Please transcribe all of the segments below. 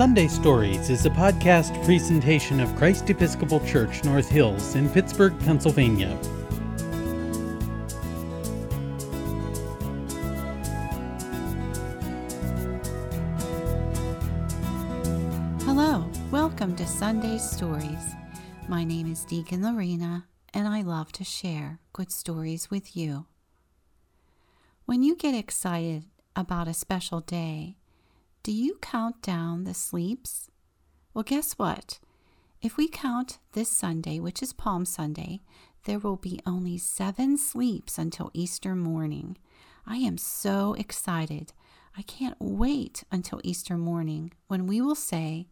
Sunday Stories is a podcast presentation of Christ Episcopal Church North Hills in Pittsburgh, Pennsylvania. Hello, welcome to Sunday Stories. My name is Deacon Lorena, and I love to share good stories with you. When you get excited about a special day, do you count down the sleeps? Well, guess what? If we count this Sunday, which is Palm Sunday, there will be only seven sleeps until Easter morning. I am so excited. I can't wait until Easter morning when we will say,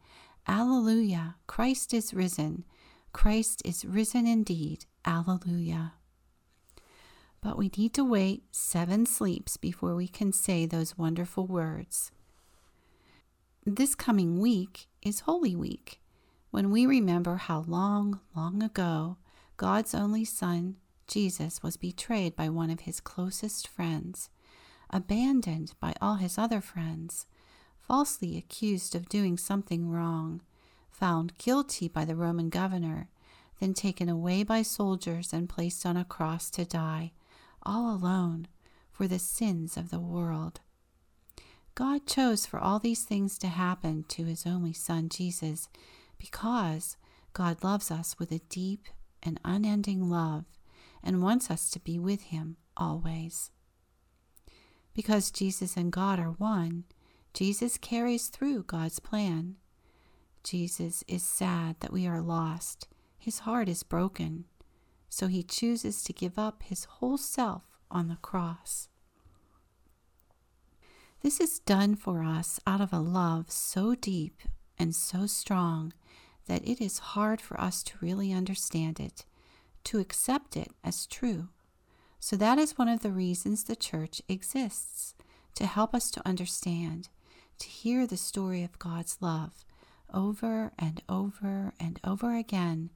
Alleluia, Christ is risen. Christ is risen indeed. Alleluia. But we need to wait seven sleeps before we can say those wonderful words. This coming week is Holy Week, when we remember how long, long ago God's only Son, Jesus, was betrayed by one of his closest friends, abandoned by all his other friends, falsely accused of doing something wrong, found guilty by the Roman governor, then taken away by soldiers and placed on a cross to die, all alone, for the sins of the world. God chose for all these things to happen to his only Son, Jesus, because God loves us with a deep and unending love and wants us to be with him always. Because Jesus and God are one, Jesus carries through God's plan. Jesus is sad that we are lost. His heart is broken. So he chooses to give up his whole self on the cross. This is done for us out of a love so deep and so strong that it is hard for us to really understand it, to accept it as true. So, that is one of the reasons the church exists to help us to understand, to hear the story of God's love over and over and over again,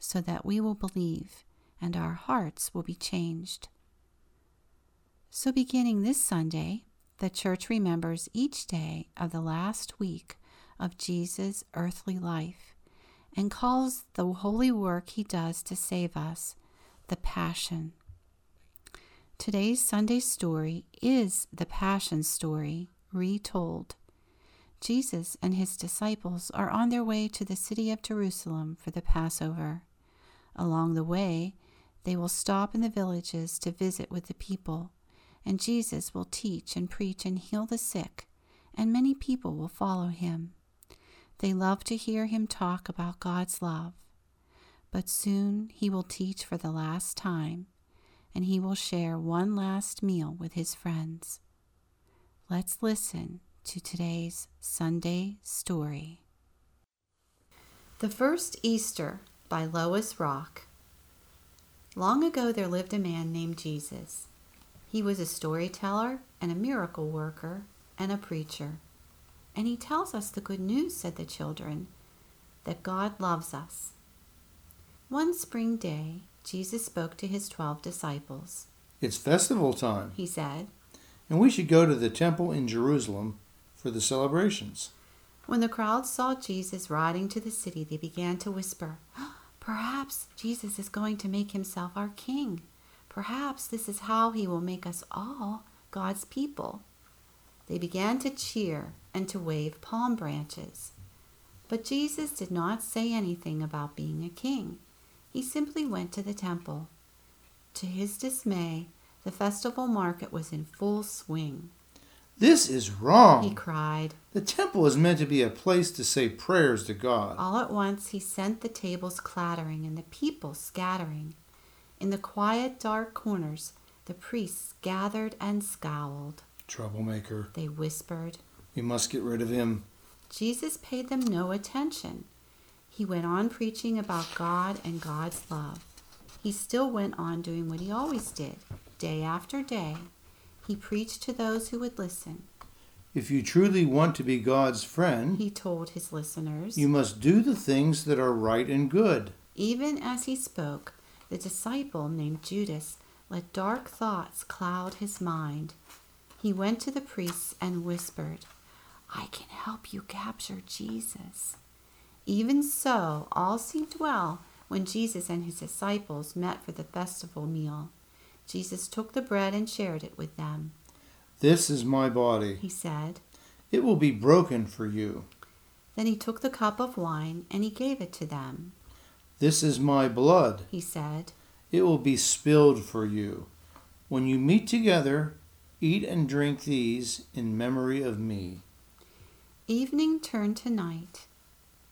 so that we will believe and our hearts will be changed. So, beginning this Sunday, the church remembers each day of the last week of Jesus' earthly life and calls the holy work he does to save us the Passion. Today's Sunday story is the Passion story retold. Jesus and his disciples are on their way to the city of Jerusalem for the Passover. Along the way, they will stop in the villages to visit with the people and Jesus will teach and preach and heal the sick, and many people will follow him. They love to hear him talk about God's love. But soon he will teach for the last time, and he will share one last meal with his friends. Let's listen to today's Sunday story. The First Easter by Lois Rock. Long ago there lived a man named Jesus. He was a storyteller and a miracle worker and a preacher. And he tells us the good news, said the children, that God loves us. One spring day, Jesus spoke to his twelve disciples. It's festival time, he said, and we should go to the temple in Jerusalem for the celebrations. When the crowd saw Jesus riding to the city, they began to whisper, Perhaps Jesus is going to make himself our king. Perhaps this is how he will make us all God's people. They began to cheer and to wave palm branches. But Jesus did not say anything about being a king. He simply went to the temple. To his dismay, the festival market was in full swing. This is wrong, he cried. The temple is meant to be a place to say prayers to God. All at once he sent the tables clattering and the people scattering. In the quiet, dark corners, the priests gathered and scowled. Troublemaker, they whispered. We must get rid of him. Jesus paid them no attention. He went on preaching about God and God's love. He still went on doing what he always did, day after day. He preached to those who would listen. If you truly want to be God's friend, he told his listeners, you must do the things that are right and good. Even as he spoke, the disciple named Judas let dark thoughts cloud his mind. He went to the priests and whispered, I can help you capture Jesus. Even so, all seemed well when Jesus and his disciples met for the festival meal. Jesus took the bread and shared it with them. This is my body. He said. It will be broken for you. Then he took the cup of wine and he gave it to them. This is my blood. He said. It will be spilled for you. When you meet together, eat and drink these in memory of me. Evening turned to night.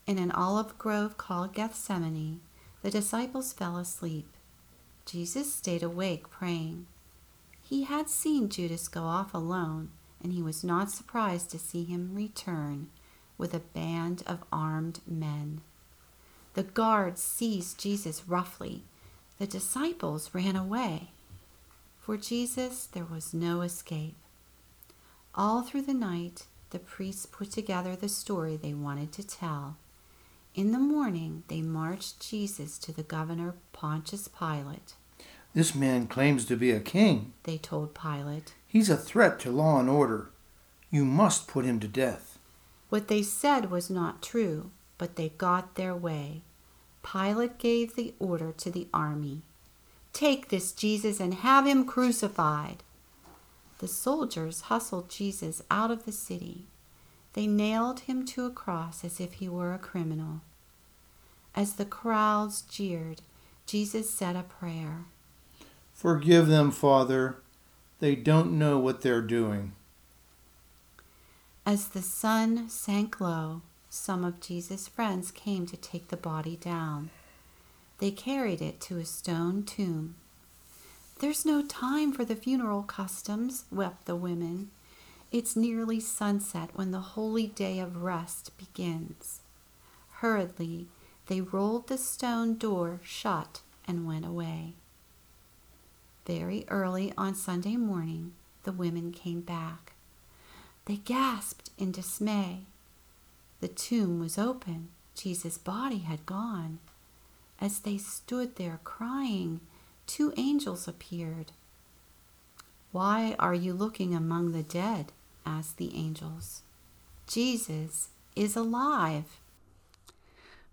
In an olive grove called Gethsemane, the disciples fell asleep. Jesus stayed awake praying. He had seen Judas go off alone, and he was not surprised to see him return with a band of armed men. The guards seized Jesus roughly. The disciples ran away. For Jesus, there was no escape. All through the night, the priests put together the story they wanted to tell. In the morning, they marched Jesus to the governor Pontius Pilate. This man claims to be a king. They told Pilate. He's a threat to law and order. You must put him to death. What they said was not true, but they got their way. Pilate gave the order to the army Take this Jesus and have him crucified. The soldiers hustled Jesus out of the city. They nailed him to a cross as if he were a criminal. As the crowds jeered, Jesus said a prayer. Forgive them, Father. They don't know what they're doing. As the sun sank low, some of Jesus' friends came to take the body down. They carried it to a stone tomb. There's no time for the funeral customs, wept the women. It's nearly sunset when the holy day of rest begins. Hurriedly, they rolled the stone door shut and went away. Very early on Sunday morning, the women came back. They gasped in dismay. The tomb was open. Jesus' body had gone. As they stood there crying, two angels appeared. Why are you looking among the dead? asked the angels. Jesus is alive.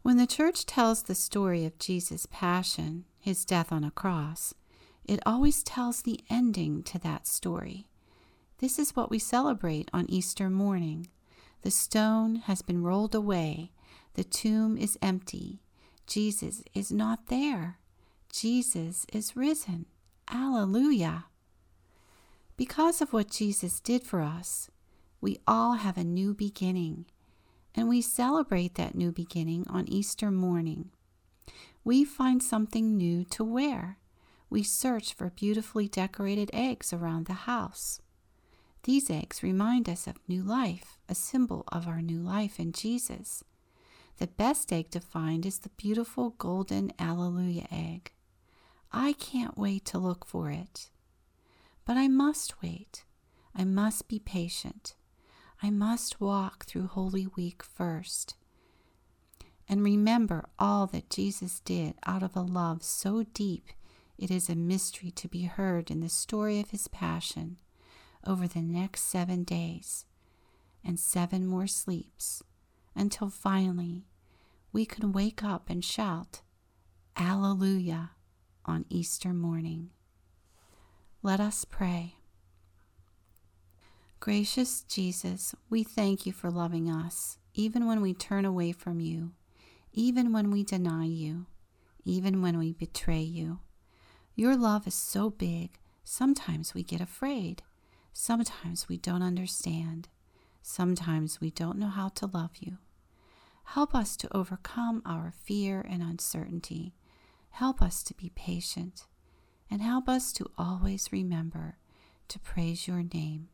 When the church tells the story of Jesus' passion, his death on a cross, it always tells the ending to that story. This is what we celebrate on Easter morning. The stone has been rolled away, the tomb is empty. Jesus is not there. Jesus is risen. Alleluia. Because of what Jesus did for us, we all have a new beginning, and we celebrate that new beginning on Easter morning. We find something new to wear we search for beautifully decorated eggs around the house. These eggs remind us of new life, a symbol of our new life in Jesus. The best egg to find is the beautiful golden Alleluia egg. I can't wait to look for it. But I must wait. I must be patient. I must walk through Holy Week first. And remember all that Jesus did out of a love so deep it is a mystery to be heard in the story of his passion over the next seven days and seven more sleeps until finally we can wake up and shout, Alleluia, on Easter morning. Let us pray. Gracious Jesus, we thank you for loving us, even when we turn away from you, even when we deny you, even when we betray you. Your love is so big, sometimes we get afraid. Sometimes we don't understand. Sometimes we don't know how to love you. Help us to overcome our fear and uncertainty. Help us to be patient. And help us to always remember to praise your name.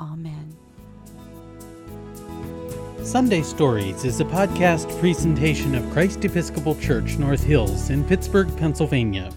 Amen. Sunday Stories is a podcast presentation of Christ Episcopal Church North Hills in Pittsburgh, Pennsylvania.